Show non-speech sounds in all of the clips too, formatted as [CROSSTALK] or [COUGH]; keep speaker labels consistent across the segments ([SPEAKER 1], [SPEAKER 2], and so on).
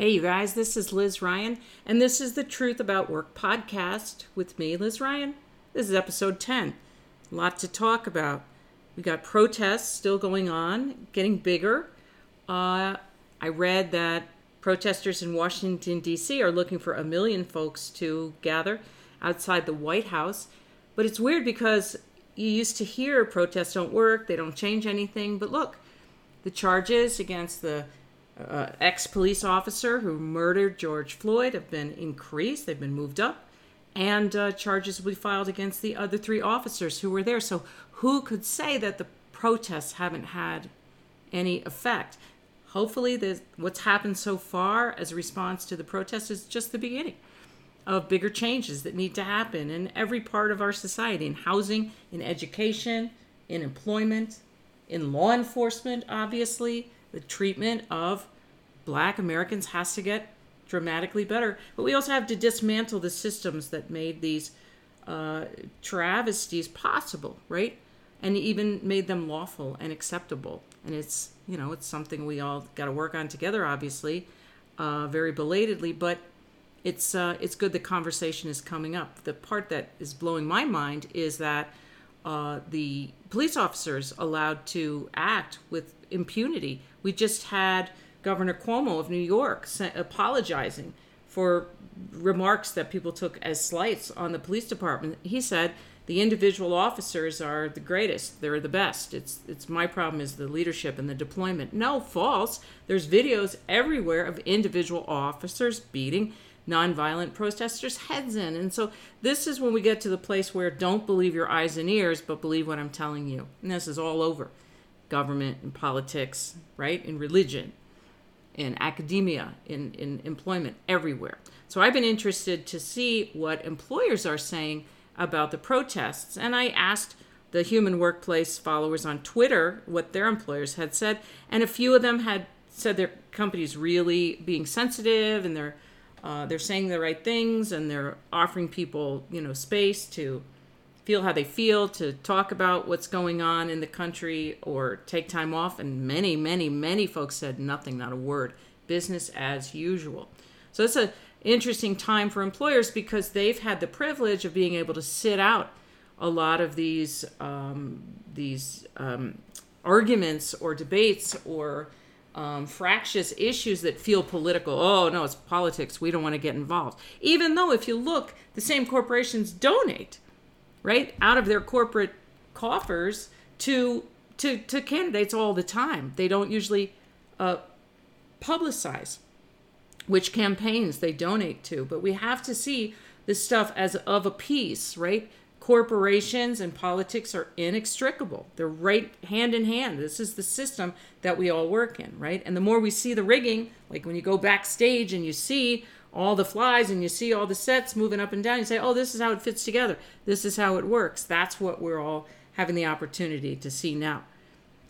[SPEAKER 1] Hey, you guys, this is Liz Ryan, and this is the Truth About Work podcast with me, Liz Ryan. This is episode 10. A lot to talk about. We got protests still going on, getting bigger. Uh, I read that protesters in Washington, D.C. are looking for a million folks to gather outside the White House. But it's weird because you used to hear protests don't work, they don't change anything. But look, the charges against the uh, ex police officer who murdered George Floyd have been increased, they've been moved up, and uh, charges will be filed against the other three officers who were there. So, who could say that the protests haven't had any effect? Hopefully, what's happened so far as a response to the protests is just the beginning of bigger changes that need to happen in every part of our society in housing, in education, in employment, in law enforcement, obviously the treatment of black Americans has to get dramatically better. But we also have to dismantle the systems that made these uh, travesties possible, right? And even made them lawful and acceptable. And it's, you know, it's something we all got to work on together, obviously, uh, very belatedly. But it's uh, it's good the conversation is coming up. The part that is blowing my mind is that uh, the police officers allowed to act with impunity. We just had Governor Cuomo of New York apologizing for remarks that people took as slights on the police department. He said the individual officers are the greatest. They're the best. It's it's my problem is the leadership and the deployment. No, false. There's videos everywhere of individual officers beating nonviolent protesters' heads in. And so this is when we get to the place where don't believe your eyes and ears, but believe what I'm telling you. And this is all over government and politics, right? And religion, in academia, in, in employment, everywhere. So I've been interested to see what employers are saying about the protests. And I asked the human workplace followers on Twitter what their employers had said. And a few of them had said their companies really being sensitive and they're uh, they're saying the right things and they're offering people you know space to feel how they feel to talk about what's going on in the country or take time off and many many many folks said nothing not a word business as usual so it's an interesting time for employers because they've had the privilege of being able to sit out a lot of these um, these um, arguments or debates or um, fractious issues that feel political. Oh, no, it's politics. We don't want to get involved. Even though, if you look, the same corporations donate, right, out of their corporate coffers to to, to candidates all the time. They don't usually uh, publicize which campaigns they donate to, but we have to see this stuff as of a piece, right? corporations and politics are inextricable. They're right hand in hand. This is the system that we all work in, right? And the more we see the rigging, like when you go backstage and you see all the flies and you see all the sets moving up and down, you say, oh, this is how it fits together. This is how it works. That's what we're all having the opportunity to see now.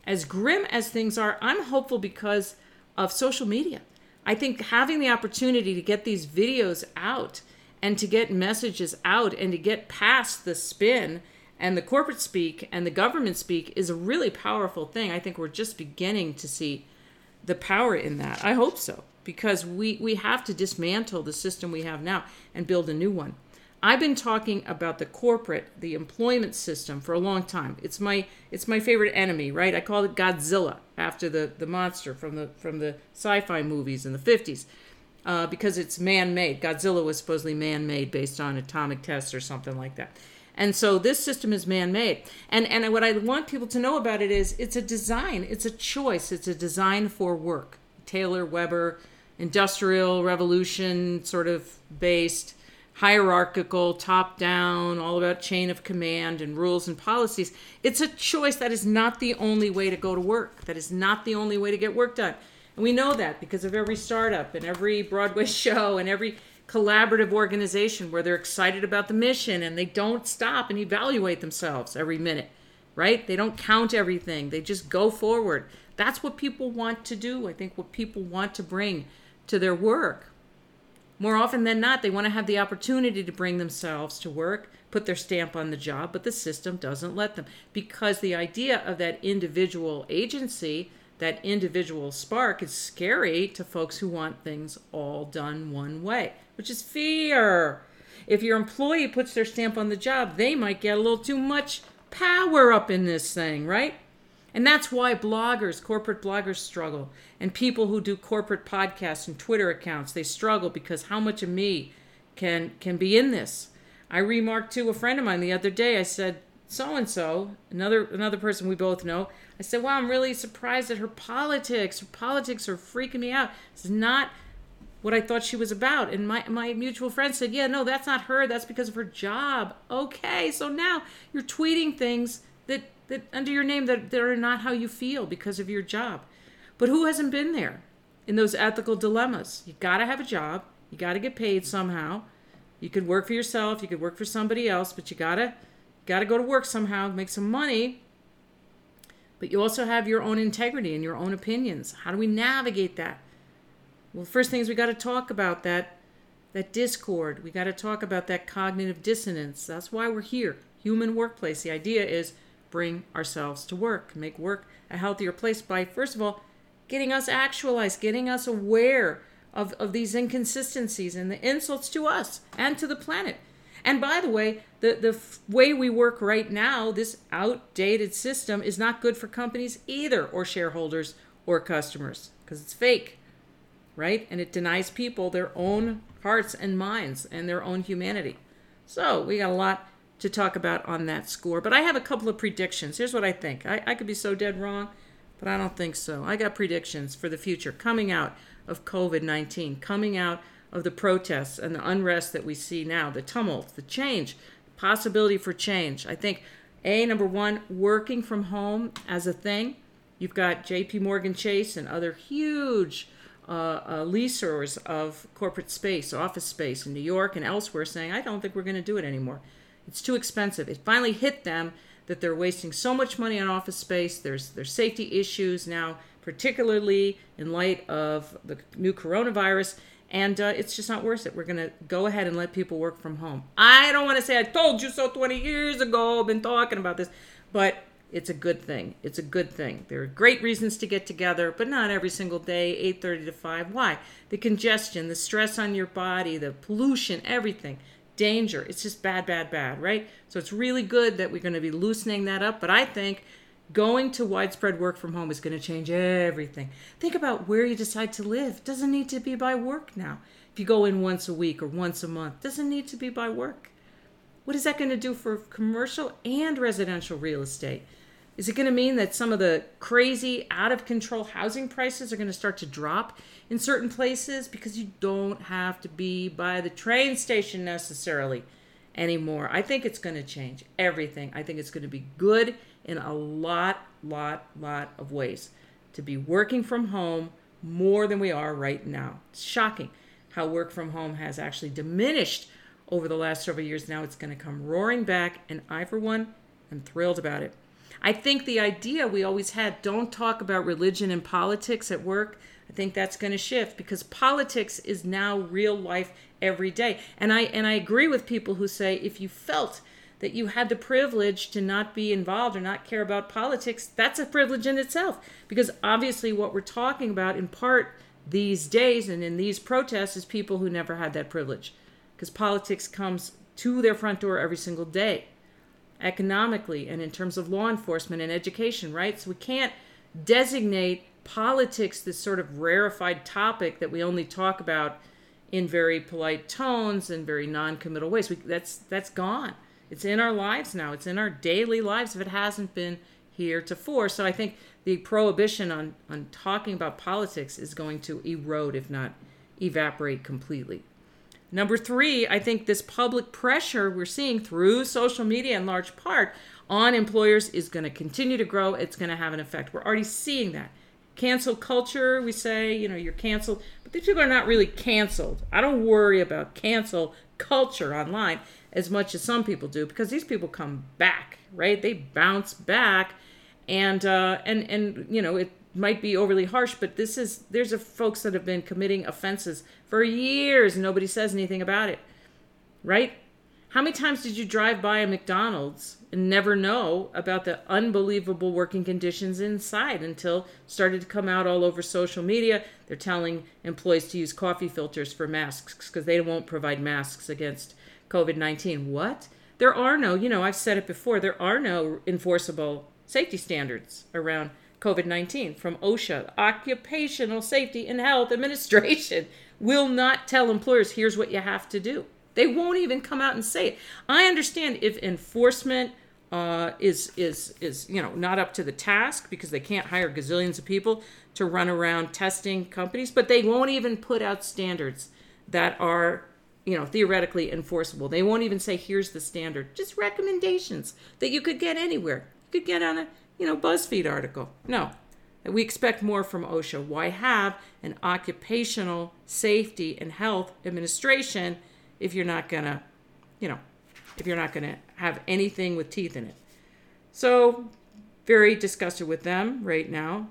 [SPEAKER 1] As grim as things are, I'm hopeful because of social media. I think having the opportunity to get these videos out and to get messages out and to get past the spin and the corporate speak and the government speak is a really powerful thing. I think we're just beginning to see the power in that. I hope so because we we have to dismantle the system we have now and build a new one. I've been talking about the corporate, the employment system for a long time. It's my it's my favorite enemy, right? I call it Godzilla after the the monster from the from the sci-fi movies in the 50s uh, because it's man-made. Godzilla was supposedly man-made based on atomic tests or something like that. And so this system is man-made. And and what I want people to know about it is it's a design, it's a choice, it's a design for work. Taylor Weber, industrial revolution sort of based hierarchical, top down, all about chain of command and rules and policies. It's a choice that is not the only way to go to work. That is not the only way to get work done. And we know that because of every startup and every Broadway [LAUGHS] show and every collaborative organization where they're excited about the mission and they don't stop and evaluate themselves every minute, right? They don't count everything, they just go forward. That's what people want to do. I think what people want to bring to their work. More often than not, they want to have the opportunity to bring themselves to work, put their stamp on the job, but the system doesn't let them because the idea of that individual agency that individual spark is scary to folks who want things all done one way, which is fear. If your employee puts their stamp on the job, they might get a little too much power up in this thing, right? And that's why bloggers, corporate bloggers struggle. And people who do corporate podcasts and Twitter accounts, they struggle because how much of me can can be in this? I remarked to a friend of mine the other day, I said, so and so, another another person we both know, I said, Wow, I'm really surprised at her politics. Her politics are freaking me out. It's not what I thought she was about. And my, my mutual friend said, Yeah, no, that's not her. That's because of her job. Okay, so now you're tweeting things that that under your name that, that are not how you feel because of your job. But who hasn't been there in those ethical dilemmas? You got to have a job. You got to get paid somehow. You could work for yourself. You could work for somebody else, but you gotta gotta go to work somehow, make some money. But you also have your own integrity and your own opinions. How do we navigate that? Well, first thing is we got to talk about that that discord. We got to talk about that cognitive dissonance. That's why we're here. Human workplace. The idea is bring ourselves to work, make work a healthier place by, first of all, getting us actualized, getting us aware of, of these inconsistencies and the insults to us and to the planet. And by the way, the, the f- way we work right now, this outdated system, is not good for companies either, or shareholders or customers, because it's fake, right? And it denies people their own hearts and minds and their own humanity. So we got a lot to talk about on that score. But I have a couple of predictions. Here's what I think. I, I could be so dead wrong, but I don't think so. I got predictions for the future coming out of COVID 19, coming out of the protests and the unrest that we see now, the tumult, the change, possibility for change. I think, A, number one, working from home as a thing. You've got JP Morgan Chase and other huge uh, uh, leasers of corporate space, office space in New York and elsewhere saying, I don't think we're going to do it anymore. It's too expensive. It finally hit them that they're wasting so much money on office space. There's there's safety issues now, particularly in light of the new coronavirus, and uh, it's just not worth it. We're going to go ahead and let people work from home. I don't want to say I told you so 20 years ago. I've been talking about this, but it's a good thing. It's a good thing. There are great reasons to get together, but not every single day, 8:30 to 5. Why? The congestion, the stress on your body, the pollution, everything danger. It's just bad, bad, bad, right? So it's really good that we're going to be loosening that up. But I think going to widespread work from home is going to change everything. Think about where you decide to live. It doesn't need to be by work now. If you go in once a week or once a month, doesn't need to be by work. What is that going to do for commercial and residential real estate? Is it going to mean that some of the crazy, out of control housing prices are going to start to drop in certain places because you don't have to be by the train station necessarily anymore? I think it's going to change everything. I think it's going to be good in a lot, lot, lot of ways to be working from home more than we are right now. It's shocking how work from home has actually diminished over the last several years. Now it's going to come roaring back, and I, for one, am thrilled about it. I think the idea we always had don't talk about religion and politics at work. I think that's going to shift because politics is now real life every day. And I and I agree with people who say if you felt that you had the privilege to not be involved or not care about politics, that's a privilege in itself. Because obviously what we're talking about in part these days and in these protests is people who never had that privilege. Because politics comes to their front door every single day economically and in terms of law enforcement and education, right? So we can't designate politics this sort of rarefied topic that we only talk about in very polite tones and very non-committal ways. We, that's that's gone. It's in our lives now. It's in our daily lives if it hasn't been heretofore. So I think the prohibition on on talking about politics is going to erode, if not evaporate completely. Number three, I think this public pressure we're seeing through social media in large part on employers is going to continue to grow. It's going to have an effect. We're already seeing that. Cancel culture, we say, you know, you're canceled, but these people are not really canceled. I don't worry about cancel culture online as much as some people do because these people come back, right? They bounce back, and uh, and and you know it might be overly harsh, but this is there's a folks that have been committing offenses for years and nobody says anything about it. Right? How many times did you drive by a McDonald's and never know about the unbelievable working conditions inside until started to come out all over social media? They're telling employees to use coffee filters for masks because they won't provide masks against COVID 19. What? There are no, you know, I've said it before, there are no enforceable safety standards around COVID 19 from OSHA. Occupational Safety and Health Administration [LAUGHS] will not tell employers, here's what you have to do. They won't even come out and say it. I understand if enforcement uh, is is is you know not up to the task because they can't hire gazillions of people to run around testing companies, but they won't even put out standards that are you know theoretically enforceable. They won't even say here's the standard, just recommendations that you could get anywhere. You could get on a you know BuzzFeed article. No, we expect more from OSHA. Why have an occupational safety and health administration? if you're not gonna, you know, if you're not gonna have anything with teeth in it. So, very disgusted with them right now.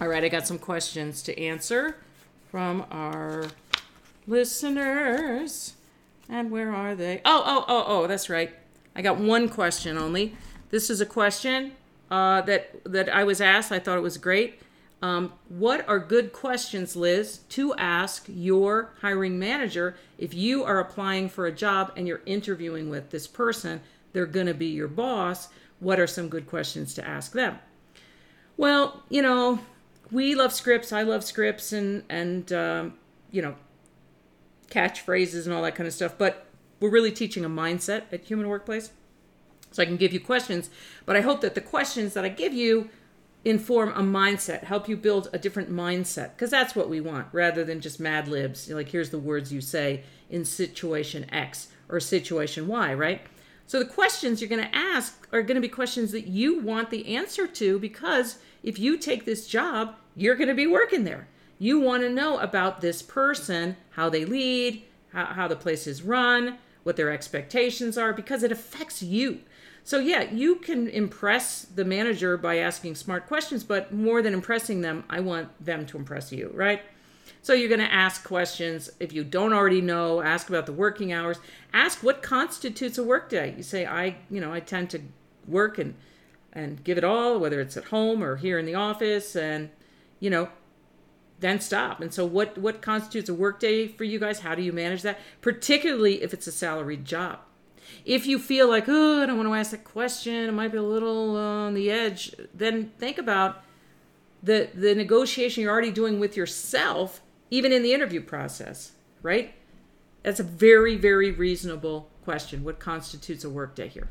[SPEAKER 1] All right, I got some questions to answer from our listeners. And where are they? Oh, oh, oh, oh, that's right. I got one question only. This is a question uh, that that I was asked. I thought it was great. Um, what are good questions, Liz, to ask your hiring manager if you are applying for a job and you're interviewing with this person? They're going to be your boss. What are some good questions to ask them? Well, you know, we love scripts. I love scripts and and um, you know, catchphrases and all that kind of stuff. But we're really teaching a mindset at Human Workplace. So I can give you questions, but I hope that the questions that I give you inform a mindset, help you build a different mindset, because that's what we want, rather than just mad libs. Like, here's the words you say in situation X or situation Y, right? So, the questions you're going to ask are going to be questions that you want the answer to, because if you take this job, you're going to be working there. You want to know about this person, how they lead, how, how the place is run, what their expectations are, because it affects you. So, yeah, you can impress the manager by asking smart questions, but more than impressing them, I want them to impress you, right? So, you're going to ask questions. If you don't already know, ask about the working hours. Ask what constitutes a workday. You say, I, you know, I tend to work and and give it all, whether it's at home or here in the office, and you know, then stop. And so, what what constitutes a workday for you guys? How do you manage that? Particularly if it's a salaried job if you feel like, oh, I don't want to ask that question, it might be a little on the edge, then think about the the negotiation you're already doing with yourself, even in the interview process, right? That's a very, very reasonable question. What constitutes a workday here?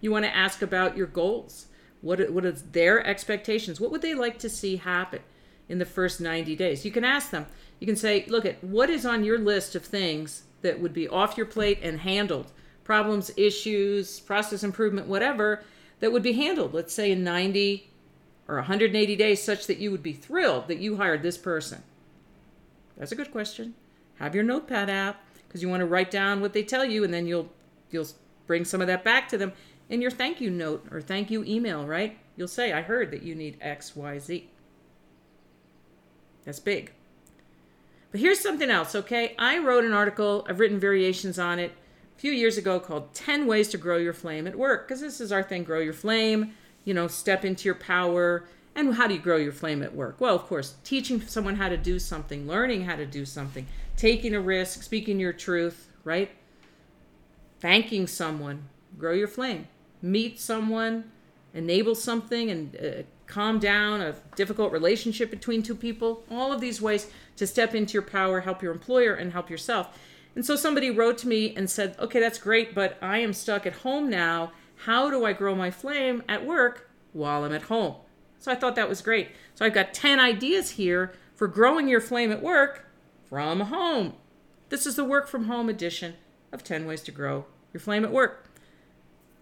[SPEAKER 1] You want to ask about your goals. What what is their expectations? What would they like to see happen in the first 90 days? You can ask them. You can say, look at what is on your list of things that would be off your plate and handled problems, issues, process improvement, whatever, that would be handled, let's say in 90 or 180 days, such that you would be thrilled that you hired this person? That's a good question. Have your notepad app because you want to write down what they tell you and then you'll you'll bring some of that back to them in your thank you note or thank you email, right? You'll say, I heard that you need X, Y, Z. That's big. But here's something else, okay? I wrote an article, I've written variations on it few years ago called 10 Ways to Grow Your Flame at Work, because this is our thing grow your flame, you know, step into your power. And how do you grow your flame at work? Well, of course, teaching someone how to do something, learning how to do something, taking a risk, speaking your truth, right? Thanking someone, grow your flame. Meet someone, enable something, and uh, calm down a difficult relationship between two people. All of these ways to step into your power, help your employer, and help yourself. And so somebody wrote to me and said, okay, that's great, but I am stuck at home now. How do I grow my flame at work while I'm at home? So I thought that was great. So I've got 10 ideas here for growing your flame at work from home. This is the work from home edition of 10 Ways to Grow Your Flame at Work.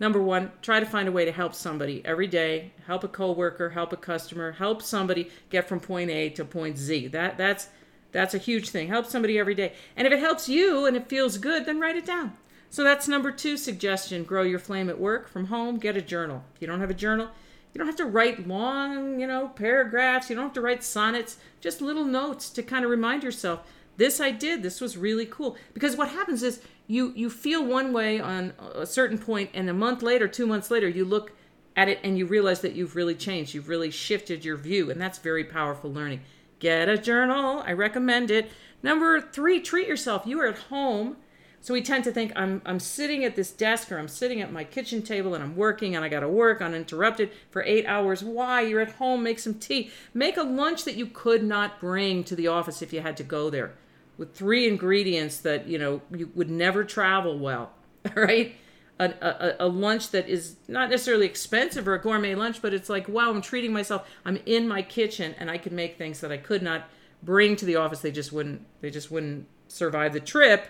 [SPEAKER 1] Number one, try to find a way to help somebody every day. Help a coworker, help a customer, help somebody get from point A to point Z. That that's that's a huge thing. Help somebody every day. And if it helps you and it feels good, then write it down. So that's number two suggestion grow your flame at work from home. Get a journal. If you don't have a journal, you don't have to write long, you know, paragraphs. You don't have to write sonnets, just little notes to kind of remind yourself this I did. This was really cool. Because what happens is you you feel one way on a certain point, and a month later, two months later, you look at it and you realize that you've really changed. You've really shifted your view, and that's very powerful learning. Get a journal. I recommend it. Number three, treat yourself. You are at home. So we tend to think I'm I'm sitting at this desk or I'm sitting at my kitchen table and I'm working and I got to work uninterrupted for 8 hours. Why? You're at home, make some tea. Make a lunch that you could not bring to the office if you had to go there with three ingredients that, you know, you would never travel well, [LAUGHS] right? A, a, a, lunch that is not necessarily expensive or a gourmet lunch, but it's like, wow, I'm treating myself. I'm in my kitchen and I can make things that I could not bring to the office. They just wouldn't. They just wouldn't survive the trip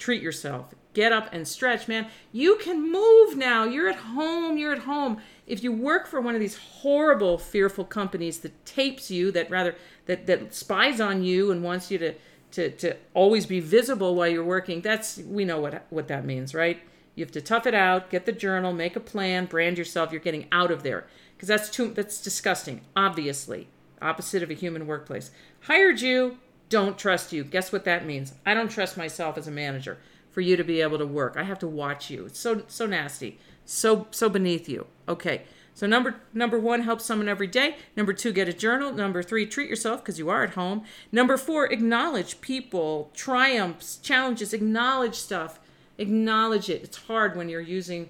[SPEAKER 1] treat yourself. Get up and stretch, man. You can move now. You're at home. You're at home. If you work for one of these horrible, fearful companies that tapes you, that rather that that spies on you and wants you to to to always be visible while you're working, that's we know what what that means, right? You have to tough it out, get the journal, make a plan, brand yourself. You're getting out of there because that's too that's disgusting. Obviously, opposite of a human workplace. Hired you, don't trust you. Guess what that means? I don't trust myself as a manager for you to be able to work. I have to watch you. It's so so nasty. So so beneath you. Okay. So number number 1 help someone every day. Number 2 get a journal. Number 3 treat yourself because you are at home. Number 4 acknowledge people, triumphs, challenges, acknowledge stuff. Acknowledge it. It's hard when you're using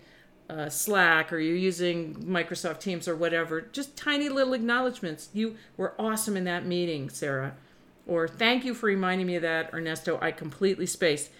[SPEAKER 1] uh, Slack or you're using Microsoft Teams or whatever. Just tiny little acknowledgments. You were awesome in that meeting, Sarah. Or thank you for reminding me of that, Ernesto. I completely spaced.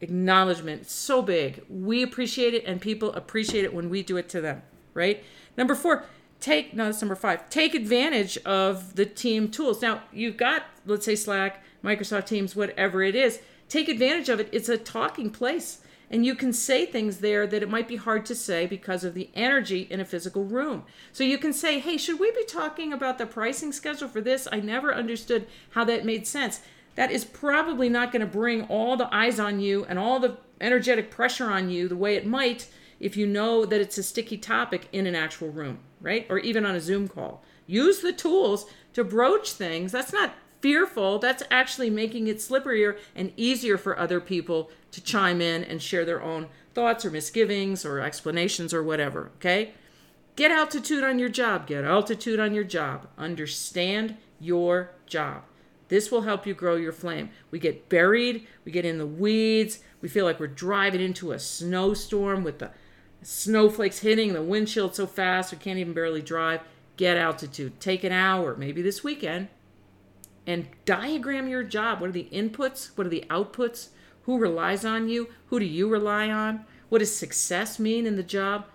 [SPEAKER 1] Acknowledgement. So big. We appreciate it and people appreciate it when we do it to them, right? Number four, take no, that's number five. Take advantage of the team tools. Now you've got, let's say Slack, Microsoft Teams, whatever it is. Take advantage of it. It's a talking place. And you can say things there that it might be hard to say because of the energy in a physical room. So you can say, hey, should we be talking about the pricing schedule for this? I never understood how that made sense. That is probably not going to bring all the eyes on you and all the energetic pressure on you the way it might if you know that it's a sticky topic in an actual room, right? Or even on a Zoom call. Use the tools to broach things. That's not fearful, that's actually making it slipperier and easier for other people to chime in and share their own thoughts or misgivings or explanations or whatever, okay? Get altitude on your job. Get altitude on your job. Understand your job. This will help you grow your flame. We get buried, we get in the weeds, we feel like we're driving into a snowstorm with the snowflakes hitting the windshield so fast we can't even barely drive. Get altitude. Take an hour, maybe this weekend, and diagram your job. What are the inputs? What are the outputs? Who relies on you? Who do you rely on? What does success mean in the job?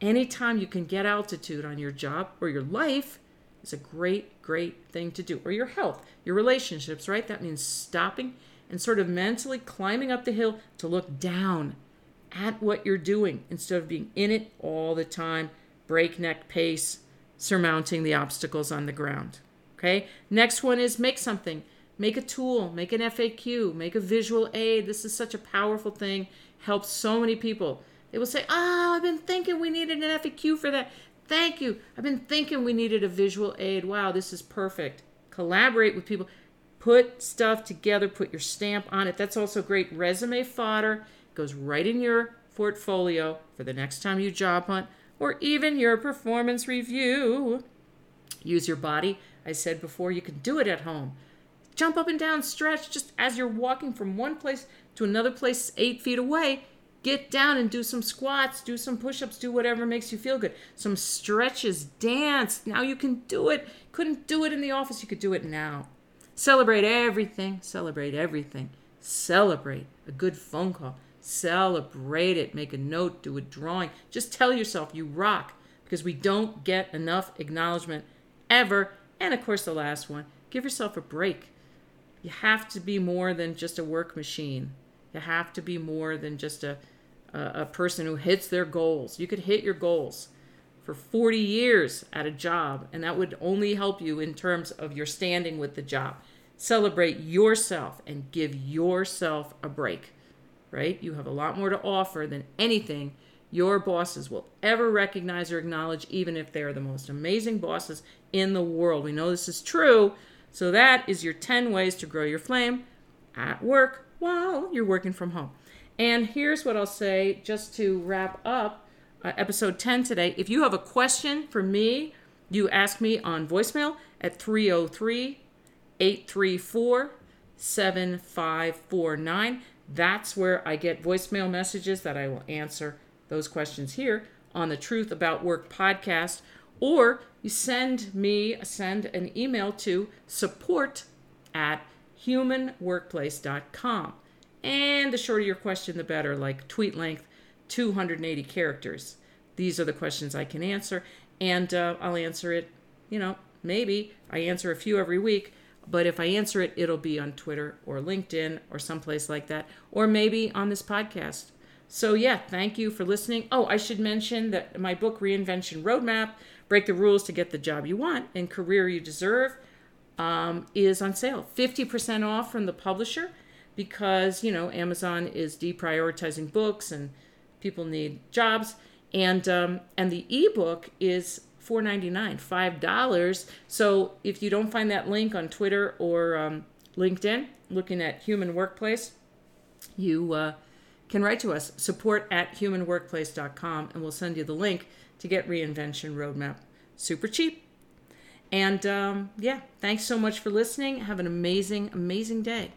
[SPEAKER 1] Anytime you can get altitude on your job or your life is a great, great thing to do. Or your health, your relationships, right? That means stopping and sort of mentally climbing up the hill to look down at what you're doing instead of being in it all the time, breakneck pace, surmounting the obstacles on the ground. Okay. Next one is make something. Make a tool, make an FAQ, make a visual aid. This is such a powerful thing. Helps so many people. They will say, Oh, I've been thinking we needed an FAQ for that. Thank you. I've been thinking we needed a visual aid. Wow, this is perfect. Collaborate with people. Put stuff together, put your stamp on it. That's also great resume fodder. It goes right in your portfolio for the next time you job hunt or even your performance review. Use your body I said before, you can do it at home. Jump up and down, stretch just as you're walking from one place to another place eight feet away. Get down and do some squats, do some push ups, do whatever makes you feel good. Some stretches, dance. Now you can do it. Couldn't do it in the office, you could do it now. Celebrate everything, celebrate everything. Celebrate a good phone call. Celebrate it. Make a note, do a drawing. Just tell yourself you rock because we don't get enough acknowledgement ever and of course, the last one give yourself a break. You have to be more than just a work machine. You have to be more than just a, a, a person who hits their goals. You could hit your goals for 40 years at a job, and that would only help you in terms of your standing with the job. Celebrate yourself and give yourself a break, right? You have a lot more to offer than anything your bosses will ever recognize or acknowledge, even if they are the most amazing bosses in the world. We know this is true. So, that is your 10 ways to grow your flame. at work while you're working from home. And here's what I'll say just to wrap up uh, episode 10 today. If you have a question for me, you ask me on voicemail at 303 834 7549. That's where I get voicemail messages that I will answer those questions here on the Truth About Work podcast. Or you send me send an email to support at humanworkplace.com. And the shorter your question, the better, like tweet length 280 characters. These are the questions I can answer, and uh, I'll answer it, you know, maybe I answer a few every week, but if I answer it, it'll be on Twitter or LinkedIn or someplace like that, or maybe on this podcast. So, yeah, thank you for listening. Oh, I should mention that my book, Reinvention Roadmap Break the Rules to Get the Job You Want and Career You Deserve, um, is on sale. 50% off from the publisher because, you know, Amazon is deprioritizing books and people need jobs. And, um, and the ebook is $4.99, $5. So if you don't find that link on Twitter or um, LinkedIn, looking at Human Workplace, you uh, can write to us, support at humanworkplace.com, and we'll send you the link to get Reinvention Roadmap. Super cheap. And um, yeah, thanks so much for listening. Have an amazing, amazing day.